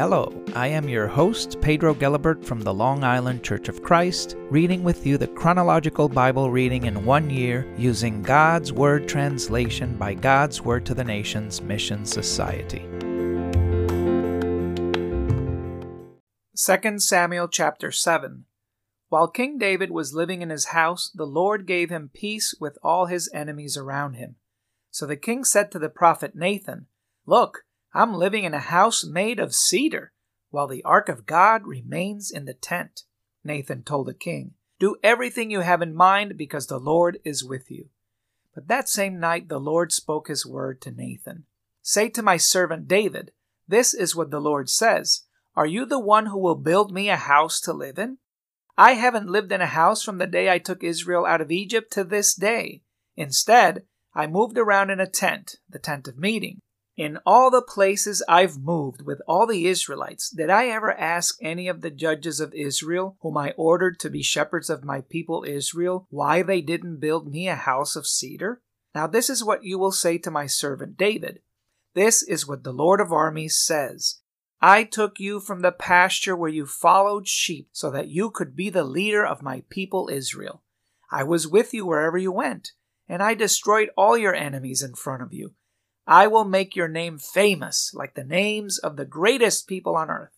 Hello, I am your host, Pedro Gelibert from the Long Island Church of Christ, reading with you the chronological Bible reading in one year using God's Word translation by God's Word to the Nations Mission Society. 2 Samuel chapter 7 While King David was living in his house, the Lord gave him peace with all his enemies around him. So the king said to the prophet Nathan, Look, I'm living in a house made of cedar, while the ark of God remains in the tent. Nathan told the king, Do everything you have in mind, because the Lord is with you. But that same night the Lord spoke his word to Nathan Say to my servant David, This is what the Lord says Are you the one who will build me a house to live in? I haven't lived in a house from the day I took Israel out of Egypt to this day. Instead, I moved around in a tent, the tent of meeting. In all the places I've moved with all the Israelites, did I ever ask any of the judges of Israel, whom I ordered to be shepherds of my people Israel, why they didn't build me a house of cedar? Now, this is what you will say to my servant David. This is what the Lord of armies says. I took you from the pasture where you followed sheep so that you could be the leader of my people Israel. I was with you wherever you went, and I destroyed all your enemies in front of you. I will make your name famous, like the names of the greatest people on earth.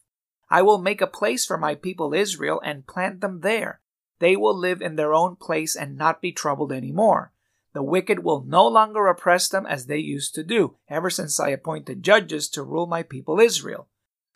I will make a place for my people Israel and plant them there. They will live in their own place and not be troubled any more. The wicked will no longer oppress them as they used to do, ever since I appointed judges to rule my people Israel.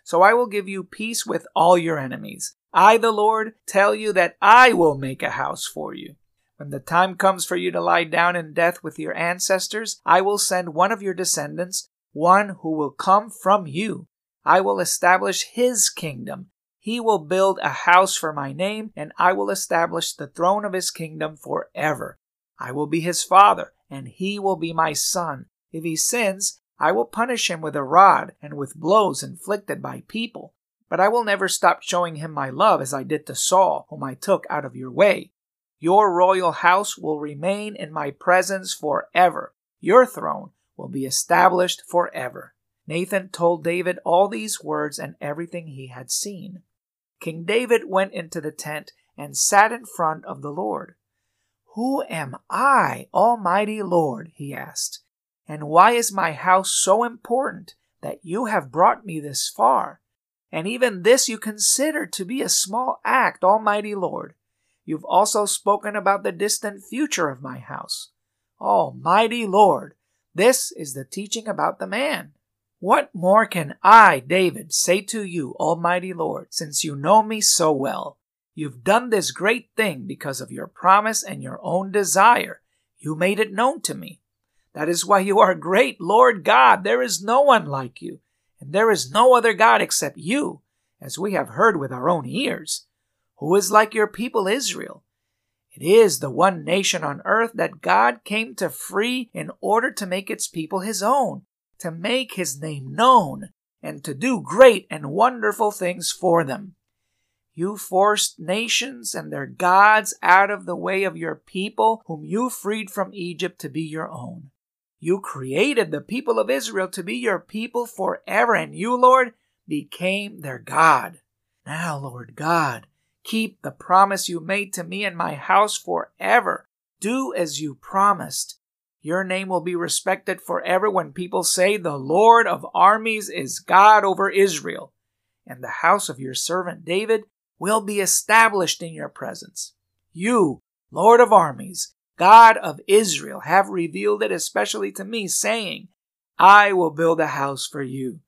So I will give you peace with all your enemies. I, the Lord, tell you that I will make a house for you. When the time comes for you to lie down in death with your ancestors, I will send one of your descendants, one who will come from you. I will establish his kingdom. He will build a house for my name, and I will establish the throne of his kingdom forever. I will be his father, and he will be my son. If he sins, I will punish him with a rod and with blows inflicted by people. But I will never stop showing him my love as I did to Saul, whom I took out of your way. Your royal house will remain in my presence forever. Your throne will be established forever. Nathan told David all these words and everything he had seen. King David went into the tent and sat in front of the Lord. Who am I, Almighty Lord? he asked. And why is my house so important that you have brought me this far? And even this you consider to be a small act, Almighty Lord. You've also spoken about the distant future of my house. Almighty Lord, this is the teaching about the man. What more can I, David, say to you, Almighty Lord, since you know me so well? You've done this great thing because of your promise and your own desire. You made it known to me. That is why you are great, Lord God. There is no one like you, and there is no other God except you, as we have heard with our own ears who is like your people Israel. It is the one nation on earth that God came to free in order to make its people his own, to make his name known, and to do great and wonderful things for them. You forced nations and their gods out of the way of your people, whom you freed from Egypt to be your own. You created the people of Israel to be your people forever, and you, Lord, became their God. Now, Lord God, Keep the promise you made to me and my house forever. Do as you promised. Your name will be respected forever when people say, The Lord of armies is God over Israel. And the house of your servant David will be established in your presence. You, Lord of armies, God of Israel, have revealed it especially to me, saying, I will build a house for you.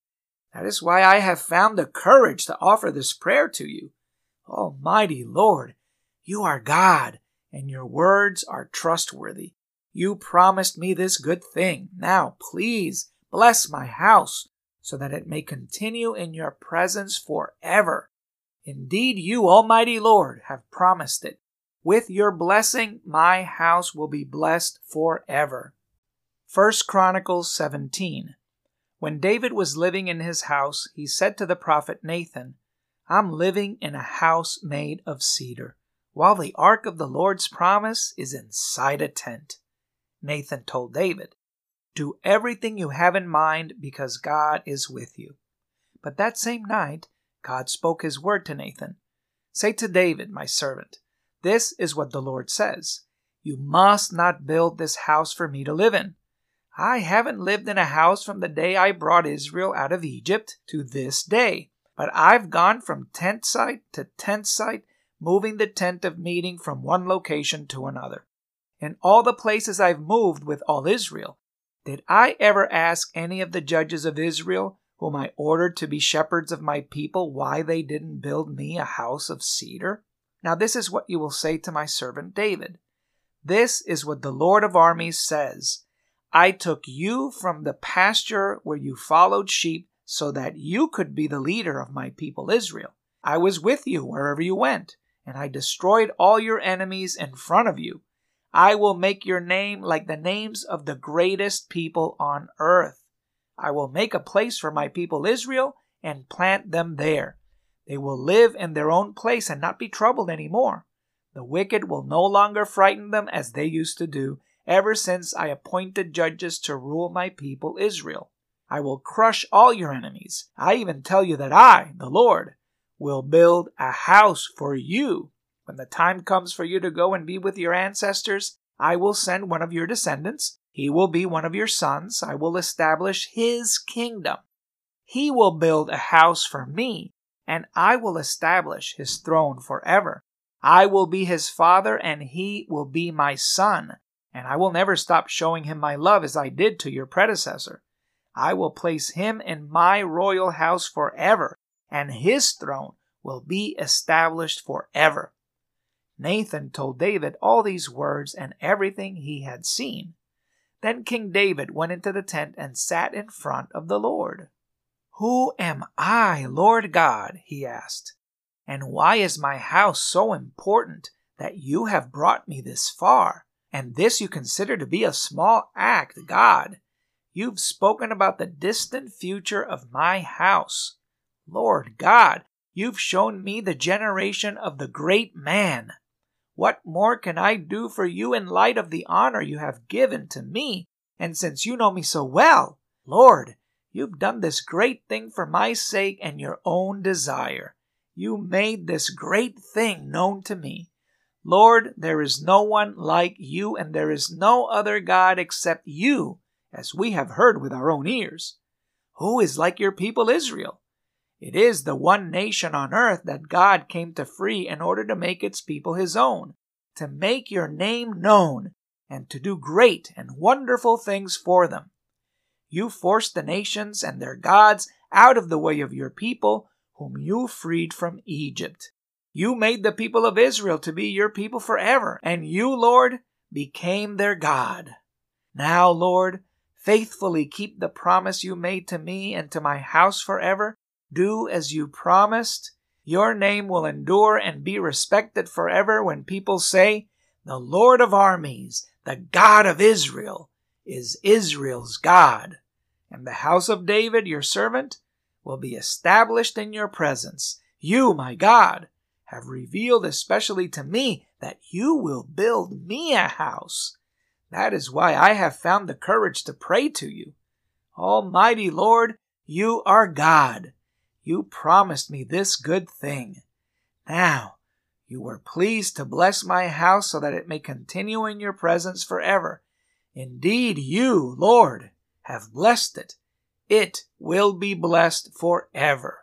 That is why I have found the courage to offer this prayer to you. Almighty Lord, you are God, and your words are trustworthy. You promised me this good thing. Now, please, bless my house, so that it may continue in your presence forever. Indeed, you, Almighty Lord, have promised it. With your blessing, my house will be blessed forever. 1 Chronicles 17. When David was living in his house, he said to the prophet Nathan, I'm living in a house made of cedar, while the ark of the Lord's promise is inside a tent. Nathan told David, Do everything you have in mind because God is with you. But that same night, God spoke his word to Nathan Say to David, my servant, This is what the Lord says You must not build this house for me to live in. I haven't lived in a house from the day I brought Israel out of Egypt to this day, but I've gone from tent site to tent site, moving the tent of meeting from one location to another. In all the places I've moved with all Israel, did I ever ask any of the judges of Israel, whom I ordered to be shepherds of my people, why they didn't build me a house of cedar? Now, this is what you will say to my servant David. This is what the Lord of armies says I took you from the pasture where you followed sheep so that you could be the leader of my people Israel. I was with you wherever you went, and I destroyed all your enemies in front of you. I will make your name like the names of the greatest people on earth. I will make a place for my people Israel and plant them there. They will live in their own place and not be troubled any more. The wicked will no longer frighten them as they used to do, ever since I appointed judges to rule my people Israel. I will crush all your enemies. I even tell you that I, the Lord, will build a house for you. When the time comes for you to go and be with your ancestors, I will send one of your descendants. He will be one of your sons. I will establish his kingdom. He will build a house for me, and I will establish his throne forever. I will be his father, and he will be my son and I will never stop showing him my love as I did to your predecessor. I will place him in my royal house forever, and his throne will be established forever. Nathan told David all these words and everything he had seen. Then King David went into the tent and sat in front of the Lord. Who am I, Lord God? he asked. And why is my house so important that you have brought me this far? and this you consider to be a small act, God. You've spoken about the distant future of my house. Lord God, you've shown me the generation of the great man. What more can I do for you in light of the honor you have given to me? And since you know me so well, Lord, you've done this great thing for my sake and your own desire. You made this great thing known to me. Lord, there is no one like you, and there is no other God except you, as we have heard with our own ears. Who is like your people Israel? It is the one nation on earth that God came to free in order to make its people his own, to make your name known, and to do great and wonderful things for them. You forced the nations and their gods out of the way of your people, whom you freed from Egypt. You made the people of Israel to be your people forever, and you, Lord, became their God. Now, Lord, faithfully keep the promise you made to me and to my house forever. Do as you promised. Your name will endure and be respected forever when people say, The Lord of armies, the God of Israel, is Israel's God. And the house of David, your servant, will be established in your presence. You, my God, have revealed especially to me that you will build me a house. That is why I have found the courage to pray to you. Almighty Lord, you are God. You promised me this good thing. Now, you were pleased to bless my house so that it may continue in your presence forever. Indeed, you, Lord, have blessed it. It will be blessed forever.